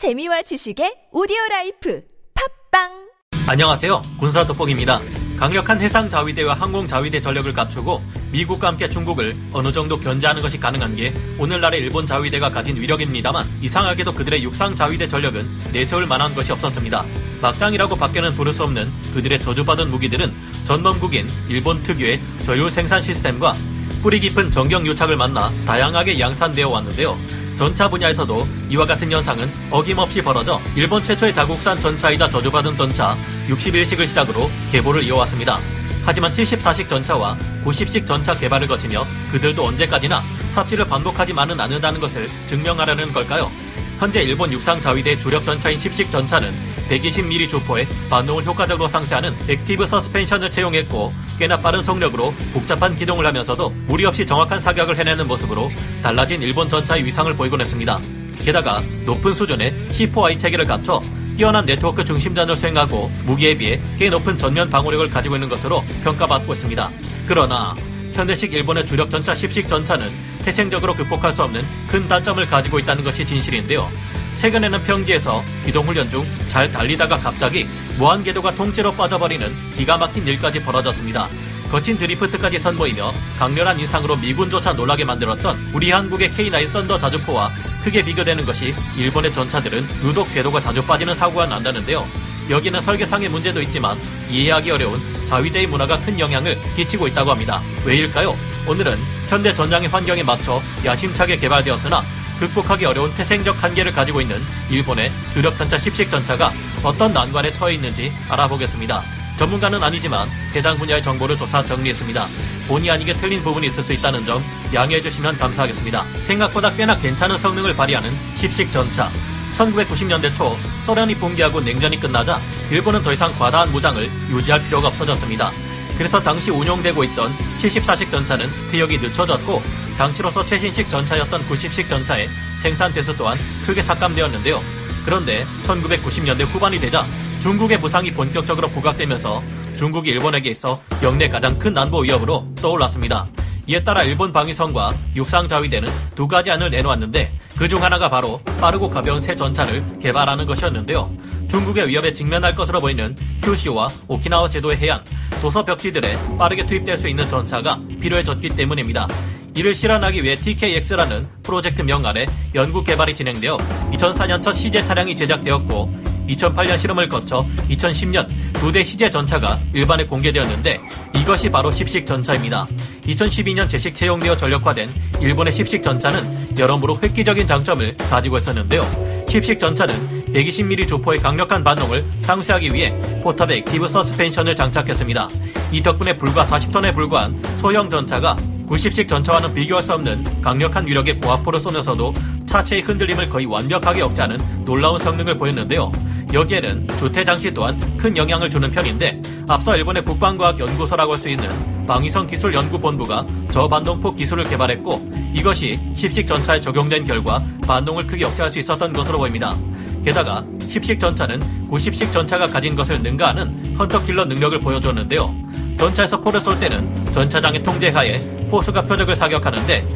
재미와 지식의 오디오 라이프 팟빵 안녕하세요. 군사 돋보기입니다. 강력한 해상 자위대와 항공 자위대 전력을 갖추고 미국과 함께 중국을 어느 정도 견제하는 것이 가능한 게 오늘날의 일본 자위대가 가진 위력입니다만 이상하게도 그들의 육상 자위대 전력은 내세울 만한 것이 없었습니다. 막장이라고 밖에는 부를 수 없는 그들의 저주받은 무기들은 전범국인 일본 특유의 저율 생산 시스템과 뿌리 깊은 정경 유착을 만나 다양하게 양산되어 왔는데요. 전차 분야에서도 이와 같은 현상은 어김없이 벌어져 일본 최초의 자국산 전차이자 저주받은 전차 61식을 시작으로 계보를 이어왔습니다. 하지만 74식 전차와 90식 전차 개발을 거치며 그들도 언제까지나 삽질을 반복하지만은 않는다는 것을 증명하려는 걸까요? 현재 일본 육상 자위대 주력 전차인 10식 전차는 120mm 주포의 반동을 효과적으로 상쇄하는 active 서스펜션을 채용했고 꽤나 빠른 속력으로 복잡한 기동을 하면서도 무리 없이 정확한 사격을 해내는 모습으로 달라진 일본 전차의 위상을 보이곤 했습니다. 게다가 높은 수준의 C4I 체계를 갖춰 뛰어난 네트워크 중심전을 수행하고 무기에 비해 꽤 높은 전면 방어력을 가지고 있는 것으로 평가받고 있습니다. 그러나 현대식 일본의 주력 전차 10식 전차는 태생적으로 극복할 수 없는 큰 단점을 가지고 있다는 것이 진실인데요. 최근에는 평지에서 기동훈련 중 잘 달리다가 갑자기 무한궤도가 통째로 빠져버리는 기가 막힌 일까지 벌어졌습니다. 거친 드리프트까지 선보이며 강렬한 인상으로 미군조차 놀라게 만들었던 우리 한국의 K9 썬더 자주포와 크게 비교되는 것이 일본의 전차들은 유독 궤도가 자주 빠지는 사고가 난다는데요. 여기는 설계상의 문제도 있지만 이해하기 어려운 자위대의 문화가 큰 영향을 끼치고 있다고 합니다. 왜일까요? 오늘은 현대 전장의 환경에 맞춰 야심차게 개발되었으나 극복하기 어려운 태생적 한계를 가지고 있는 일본의 주력 전차 10식 전차가 어떤 난관에 처해 있는지 알아보겠습니다. 전문가는 아니지만 해당 분야의 정보를 조사 정리했습니다. 본의 아니게 틀린 부분이 있을 수 있다는 점 양해해 주시면 감사하겠습니다. 생각보다 꽤나 괜찮은 성능을 발휘하는 10식 전차. 1990년대 초 소련이 붕괴하고 냉전이 끝나자 일본은 더 이상 과다한 무장을 유지할 필요가 없어졌습니다. 그래서 당시 운용되고 있던 74식 전차는 퇴역이 늦춰졌고 당시로서 최신식 전차였던 90식 전차의 생산 대수 또한 크게 삭감되었는데요. 그런데 1990년대 후반이 되자 중국의 무상이 본격적으로 부각되면서 중국이 일본에게 있어 역내 가장 큰 안보 위협으로 떠올랐습니다. 이에 따라 일본 방위성과 육상 자위대는 두 가지 안을 내놓았는데 그중 하나가 바로 빠르고 가벼운 새 전차를 개발하는 것이었는데요. 중국의 위협에 직면할 것으로 보이는 큐슈와 오키나와 제도의 해안, 도서 벽지들에 빠르게 투입될 수 있는 전차가 필요해졌기 때문입니다. 이를 실현하기 위해 TKX라는 프로젝트 명 아래 연구 개발이 진행되어 2004년 첫 시제 차량이 제작되었고 2008년 실험을 거쳐 2010년 두대 시제 전차가 일반에 공개되었는데 이것이 바로 10식 전차입니다. 2012년 제식 채용되어 전력화된 일본의 10식 전차는 여러모로 획기적인 장점을 가지고 있었는데요. 10식 전차는 120mm 주포의 강력한 반동을 상쇄하기 위해 포탑에 active 서스펜션을 장착했습니다. 이 덕분에 불과 40톤에 불과한 소형 전차가 90식 전차와는 비교할 수 없는 강력한 위력의 고압포를 쏘면서도 차체의 흔들림을 거의 완벽하게 억제하는 놀라운 성능을 보였는데요. 여기에는 주태 장치 또한 큰 영향을 주는 편인데 앞서 일본의 국방과학연구소라고 할 수 있는 방위성 기술 연구본부가 저반동폭 기술을 개발했고 이것이 10식 전차에 적용된 결과 반동을 크게 억제할 수 있었던 것으로 보입니다. 게다가 10식 전차는 90식 전차가 가진 것을 능가하는 hunter-killer 능력을 보여줬는데요. 전차에서 포를 쏠 때는 전차장의 통제하에 포수가 표적을 사격하는데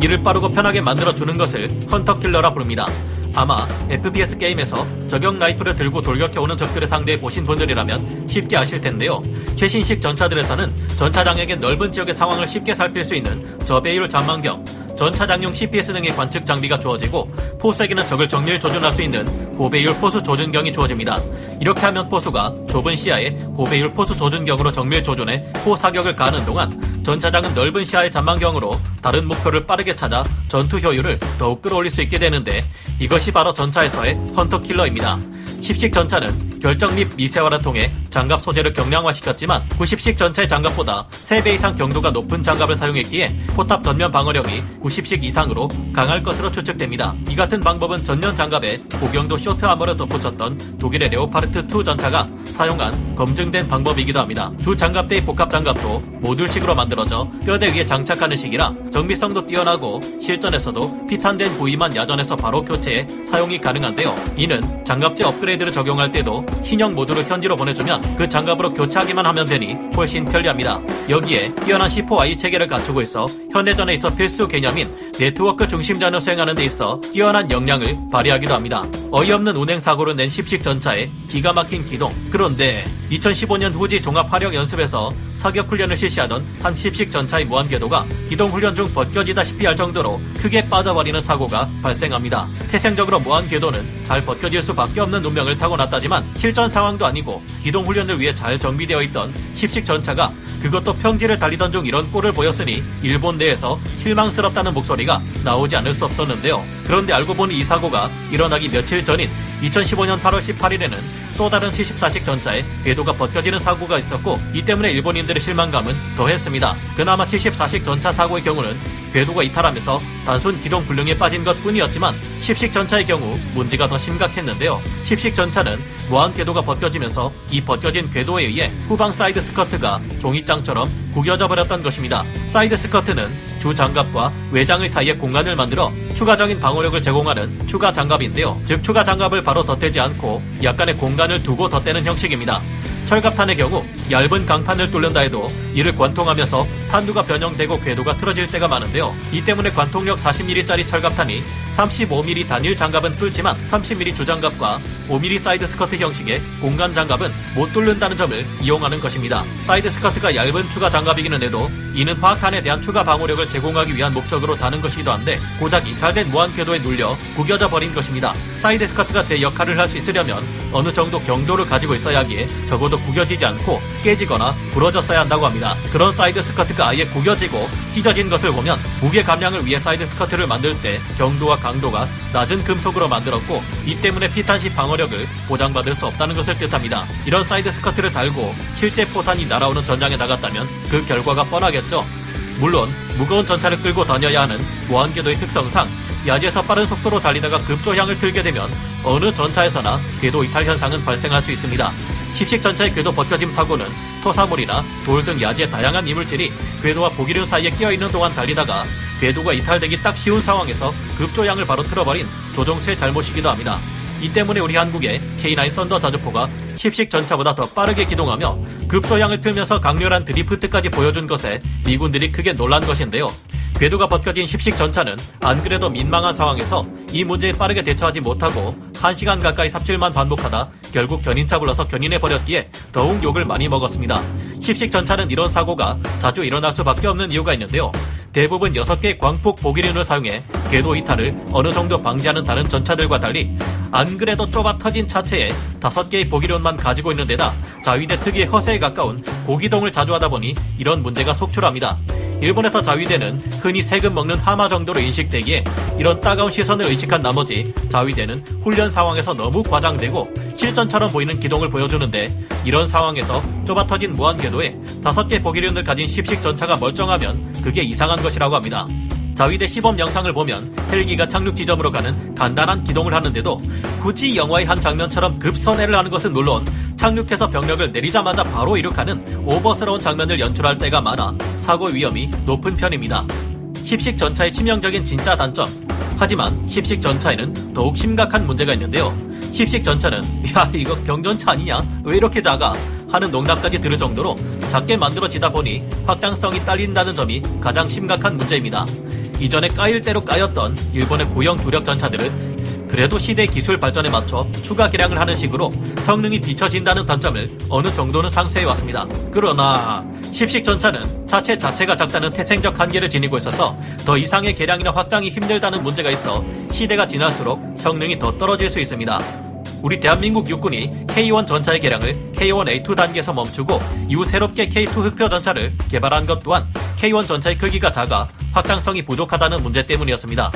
이를 빠르고 편하게 만들어주는 것을 hunter-killer라 부릅니다. 아마 FPS 게임에서 저격 라이플을 들고 돌격해오는 적들을 상대해 보신 분들이라면 쉽게 아실 텐데요. 최신식 전차들에서는 전차장에게 넓은 지역의 상황을 쉽게 살필 수 있는 저배율 전망경, 전차장용 CPS 등의 관측 장비가 주어지고 포수에게는 적을 정밀 조준할 수 있는 고배율 포수 조준경이 주어집니다. 이렇게 하면 포수가 좁은 시야에 고배율 포수 조준경으로 정밀 조준해 포 사격을 가하는 동안 전차장은 넓은 시야의 전망경으로 다른 목표를 빠르게 찾아 전투 효율을 더욱 끌어올릴 수 있게 되는데 이것이 바로 전차에서의 hunter killer입니다. 10식 전차는 결정 및 미세화를 통해 장갑 소재를 경량화시켰지만 90식 전차의 장갑보다 3배 이상 경도가 높은 장갑을 사용했기에 포탑 전면 방어력이 90식 이상으로 강할 것으로 추측됩니다. 이 같은 방법은 전면 장갑에 고경도 Schott armor를 덧붙였던 독일의 레오파르트2 전차가 사용한 검증된 방법이기도 합니다. 주 장갑대의 복합 장갑도 모듈식으로 만들어져 뼈대 위에 장착하는 식이라 정비성도 뛰어나고 실전에서도 피탄된 부위만 야전에서 바로 교체해 사용이 가능한데요. 이는 장갑재 업그레이드 를 적용할 때도 신형 모듈을 현지로 보내주면 그 장갑으로 교체하기만 하면 되니 훨씬 편리합니다. 여기에 뛰어난 C4I 체계를 갖추고 있어 현대전에 있어 필수 개념인 네트워크 중심 전을 수행하는 데 있어 뛰어난 역량을 발휘하기도 합니다. 어이없는 운행 사고로 낸 십식 전차의 기가 막힌 기동. 그런데 2015년 후지 종합 화력 연습에서 사격 훈련을 실시하던 한 십식 전차의 무한 궤도가 기동 훈련 중 벗겨지다시피 할 정도로 크게 빠져버리는 사고가 발생합니다. 태생적으로 무한 궤도는 잘 벗겨질 수밖에 없는 운명을 타고났다지만 실전 상황도 아니고 기동 훈련을 위해 잘 정비되어 있던 십식 전차가 그것도 평지를 달리던 중 이런 꼴을 보였으니 일본 내에서 실망스럽다는 목소리 가 나오지 않을 수 없었는데요. 그런데 알고 보니 이 사고가 일어나기 며칠 전인 2015년 8월 18일에는 또 다른 74식 전차에 궤도가 벗겨지는 사고가 있었고 이 때문에 일본인들의 실망감은 더했습니다. 그나마 74식 전차 사고의 경우는 궤도가 이탈하면서 단순 기동 불능에 빠진 것 뿐이었지만 10식 전차의 경우 문제가 더 심각했는데요. 10식 전차는 무한 궤도가 벗겨지면서 이 벗겨진 궤도에 의해 후방 사이드 스커트가 종이장처럼 구겨져 버렸던 것입니다. 사이드 스커트는 주 장갑과 외장의 사이에 공간을 만들어 추가적인 방어력을 제공하는 추가 장갑인데요. 즉 추가 장갑을 바로 덧대지 않고 약간의 공간을 두고 덧대는 형식입니다. 철갑탄의 경우 얇은 강판을 뚫는다 해도 이를 관통하면서 탄두가 변형되고 궤도가 틀어질 때가 많은데요. 이 때문에 관통력 40mm짜리 철갑탄이 35mm 단일 장갑은 뚫지만 30mm 주장갑과 5mm 사이드 스커트 형식의 공간 장갑은 못 뚫는다는 점을 이용하는 것입니다. 사이드 스커트가 얇은 추가 장갑이기는 해도 이는 화학탄에 대한 추가 방어력을 제공하기 위한 목적으로 다는 것이기도 한데 고작 이탈된 무한 궤도에 눌려 구겨져 버린 것입니다. 사이드 스커트가 제 역할을 할 수 있으려면 어느 정도 경도를 가지고 있어야 하기에 적어도 구겨지지 않고 깨지거나 부러졌어야 한다고 합니다. 그런 사이드 스커트가 아예 구겨지고 찢어진 것을 보면 무게 감량을 위해 사이드 스커트를 만들 때 경도와 강도가 낮은 금속으로 만들었고 이 때문에 피탄 시 방어력을 보장받을 수 없다는 것을 뜻합니다. 이런 사이드 스커트를 달고 실제 포탄이 날아오는 전장에 나갔다면 그 결과가 뻔하겠죠. 물론 무거운 전차를 끌고 다녀야 하는 무한궤도의 특성상 야지에서 빠른 속도로 달리다가 급조향을 틀게 되면 어느 전차에서나 궤도 이탈 현상은 발생할 수 있습니다. 십식 전차의 궤도 벗겨짐 사고는 토사물이나 돌 등 야지의 다양한 이물질이 궤도와 보기륜 사이에 끼어있는 동안 달리다가 궤도가 이탈되기 딱 쉬운 상황에서 급조향을 바로 틀어버린 조종수의 잘못이기도 합니다. 이 때문에 우리 한국의 K9 썬더 자주포가 십식 전차보다 더 빠르게 기동하며 급조향을 틀면서 강렬한 드리프트까지 보여준 것에 미군들이 크게 놀란 것인데요. 궤도가 벗겨진 십식 전차는 안 그래도 민망한 상황에서 이 문제에 빠르게 대처하지 못하고 1시간 가까이 삽질만 반복하다 결국 견인차 불러서 견인해 버렸기에 더욱 욕을 많이 먹었습니다. 십식 전차는 이런 사고가 자주 일어날 수밖에 없는 이유가 있는데요. 대부분 6개 광폭 보기륜을 사용해 궤도 이탈을 어느 정도 방지하는 다른 전차들과 달리 안 그래도 좁아 터진 차체에 5개의 보기륜만 가지고 있는 데다 자위대 특유의 허세에 가까운 고기동을 자주 하다 보니 이런 문제가 속출합니다. 일본에서 자위대는 흔히 세금 먹는 하마 정도로 인식되기에 이런 따가운 시선을 의식한 나머지 자위대는 훈련 상황에서 너무 과장되고 실전처럼 보이는 기동을 보여주는데 이런 상황에서 좁아 터진 무한궤도에 다섯 개 보기륜을 가진 십식 전차가 멀쩡하면 그게 이상한 것이라고 합니다. 자위대 시범 영상을 보면 헬기가 착륙 지점으로 가는 간단한 기동을 하는데도 굳이 영화의 한 장면처럼 급선회를 하는 것은 물론 착륙해서 병력을 내리자마자 바로 이륙하는 오버스러운 장면을 연출할 때가 많아 사고 위험이 높은 편입니다. 십식 전차의 치명적인 진짜 단점. 하지만 십식 전차에는 더욱 심각한 문제가 있는데요. 십식 전차는 야 이거 경전차 아니냐? 왜 이렇게 작아? 하는 농담까지 들을 정도로 작게 만들어지다 보니 확장성이 딸린다는 점이 가장 심각한 문제입니다. 이전에 까일 대로 까였던 일본의 고형 주력 전차들은 그래도 시대 기술 발전에 맞춰 추가 개량을 하는 식으로 성능이 뒤처진다는 단점을 어느 정도는 상쇄해 왔습니다. 그러나 십식 전차는 자체 자체가 작다는 태생적 한계를 지니고 있어서 더 이상의 개량이나 확장이 힘들다는 문제가 있어 시대가 지날수록 성능이 더 떨어질 수 있습니다. 우리 대한민국 육군이 K1 전차의 개량을 K1A2 단계에서 멈추고 이후 새롭게 K2 흑표 전차를 개발한 것 또한 K1 전차의 크기가 작아 확장성이 부족하다는 문제 때문이었습니다.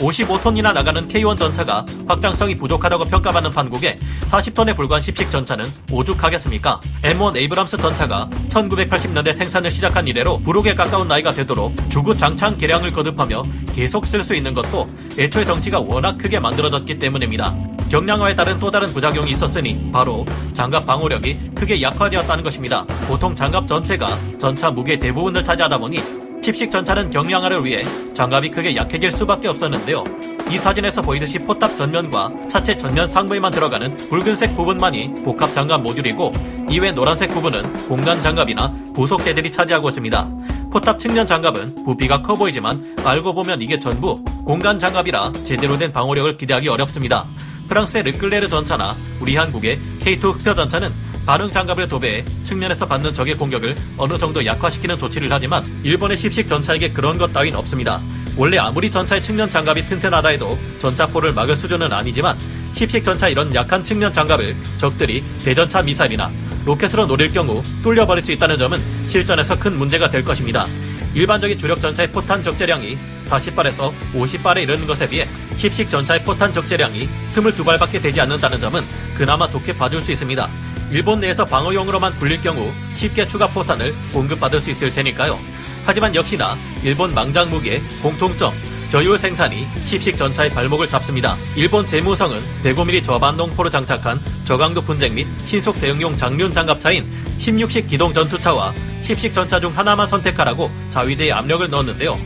55톤이나 나가는 K1 전차가 확장성이 부족하다고 평가받는 판국에 40톤에 불과한 10식 전차는 오죽하겠습니까? M1 에이브람스 전차가 1980년대 생산을 시작한 이래로 부록에 가까운 나이가 되도록 주구장창 개량을 거듭하며 계속 쓸 수 있는 것도 애초에 덩치가 워낙 크게 만들어졌기 때문입니다. 경량화에 따른 또 다른 부작용이 있었으니 바로 장갑 방호력이 크게 약화되었다는 것입니다. 보통 장갑 전체가 전차 무게 대부분을 차지하다 보니 칩식 전차는 경량화를 위해 장갑이 크게 약해질 수밖에 없었는데요. 이 사진에서 보이듯이 포탑 전면과 차체 전면 상부에만 들어가는 붉은색 부분만이 복합 장갑 모듈이고 이외 노란색 부분은 공간 장갑이나 부속재들이 차지하고 있습니다. 포탑 측면 장갑은 부피가 커 보이지만 알고 보면 이게 전부 공간 장갑이라 제대로 된 방어력을 기대하기 어렵습니다. 프랑스의 르클레르 전차나 우리 한국의 K2 흑표 전차는 반응 장갑을 도배해 측면에서 받는 적의 공격을 어느 정도 약화시키는 조치를 하지만 일본의 십식 전차에게 그런 것 따윈 없습니다. 원래 아무리 전차의 측면 장갑이 튼튼하다 해도 전차포를 막을 수준은 아니지만 십식 전차 이런 약한 측면 장갑을 적들이 대전차 미사일이나 로켓으로 노릴 경우 뚫려버릴 수 있다는 점은 실전에서 큰 문제가 될 것입니다. 일반적인 주력 전차의 포탄 적재량이 40발에서 50발에 이르는 것에 비해 십식 전차의 포탄 적재량이 22발밖에 되지 않는다는 점은 그나마 좋게 봐줄 수 있습니다. 일본 내에서 방어용으로만 굴릴 경우 쉽게 추가 포탄을 공급받을 수 있을 테니까요. 하지만 역시나 일본 망장 무기의 공통점 저유 생산이 십식 전차의 발목을 잡습니다. 일본 재무성은 105mm 저반 농포로 장착한 저강도 분쟁 및 신속 대응용 장륜 장갑차인 16식 기동 전투차와 10식 전차 중 하나만 선택하라고 자위대에 압력을 넣었는데요.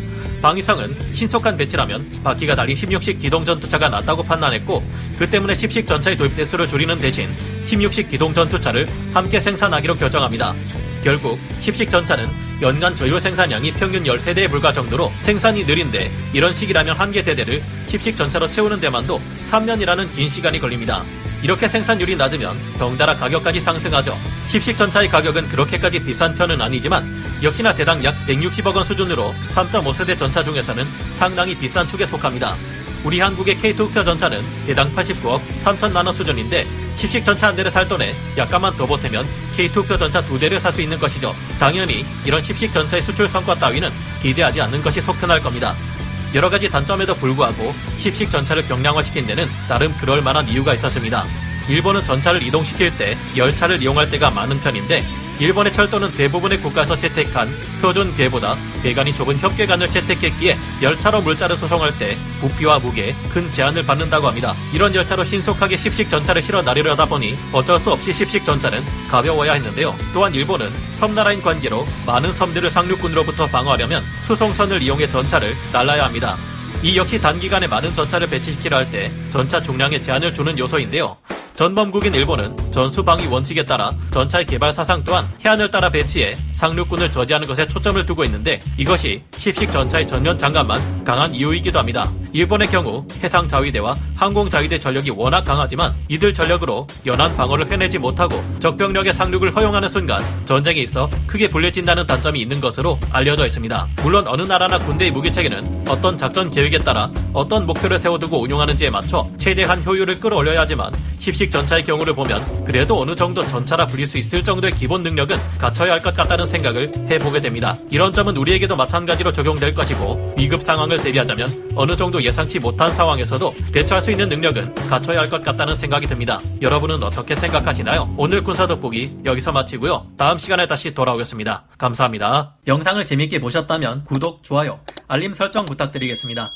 방위성은 신속한 배치라면 바퀴가 달린 16식 기동 전 투차가 낫다고 판단했고 그 때문에 10식 전차의 도입 대수를 줄이는 대신 16식 기동 전 투차를 함께 생산하기로 결정합니다. 결국 10식 전차는 연간 저유 생산량이 평균 13대에 불과 정도로 생산이 느린데 이런 식이라면 한 개 대대를 10식 전차로 채우는 데만도 3년이라는 긴 시간이 걸립니다. 이렇게 생산율이 낮으면 덩달아 가격까지 상승하죠. 10식 전차의 가격은 그렇게까지 비싼 편은 아니지만 역시나 대당 약 160억 원 수준으로 3.5세대 전차 중에서는 상당히 비싼 축에 속합니다. 우리 한국의 K2 흑표 전차는 대당 89억 3천만 원 수준인데 10식 전차 한 대를 살 돈에 약간만 더 보태면 K2 흑표 전차 두 대를 살 수 있는 것이죠. 당연히 이런 10식 전차의 수출 성과 따위는 기대하지 않는 것이 속편할 겁니다. 여러 가지 단점에도 불구하고 10식 전차를 경량화시킨 데는 나름 그럴 만한 이유가 있었습니다. 일본은 전차를 이동시킬 때 열차를 이용할 때가 많은 편인데 일본의 철도는 대부분의 국가에서 채택한 표준 궤보다 배관이 좁은 협궤관을 채택했기에 열차로 물자를 수송할 때 부피와 무게에 큰 제한을 받는다고 합니다. 이런 열차로 신속하게 10식 전차를 실어 나르려다 보니 어쩔 수 없이 10식 전차는 가벼워야 했는데요. 또한 일본은 섬나라인 관계로 많은 섬들을 상륙군으로부터 방어하려면 수송선을 이용해 전차를 날라야 합니다. 이 역시 단기간에 많은 전차를 배치시키려 할 때 전차 중량에 제한을 주는 요소인데요. 전범국인 일본은 전수방위 원칙에 따라 전차의 개발 사상 또한 해안을 따라 배치해 상륙군을 저지하는 것에 초점을 두고 있는데 이것이 십식 전차의 전면 장갑만 강한 이유이기도 합니다. 일본의 경우 해상 자위대와 항공 자위대 전력이 워낙 강하지만 이들 전력으로 연안 방어를 해내지 못하고 적병력의 상륙을 허용하는 순간 전쟁에 있어 크게 불려진다는 단점이 있는 것으로 알려져 있습니다. 물론 어느 나라나 군대의 무기체계는 어떤 작전 계획에 따라 어떤 목표를 세워두고 운용하는지에 맞춰 최대한 효율을 끌어올려야 하지만 십식 전차의 경우를 보면 그래도 어느 정도 전차라 불릴 수 있을 정도의 기본 능력은 갖춰야 할 것 같다는 생각을 해보게 됩니다. 이런 점은 우리에게도 마찬가지로 적용될 것이고 위급 상황을 대비하자면 어느 정도 예상치 못한 상황에서도 대처할 수 있는 능력은 갖춰야 할 것 같다는 생각이 듭니다. 여러분은 어떻게 생각하시나요? 오늘 군사 돋보기 여기서 마치고요. 다음 시간에 다시 돌아오겠습니다. 감사합니다. 영상을 재밌게 보셨다면 구독, 좋아요, 알림 설정 부탁드리겠습니다.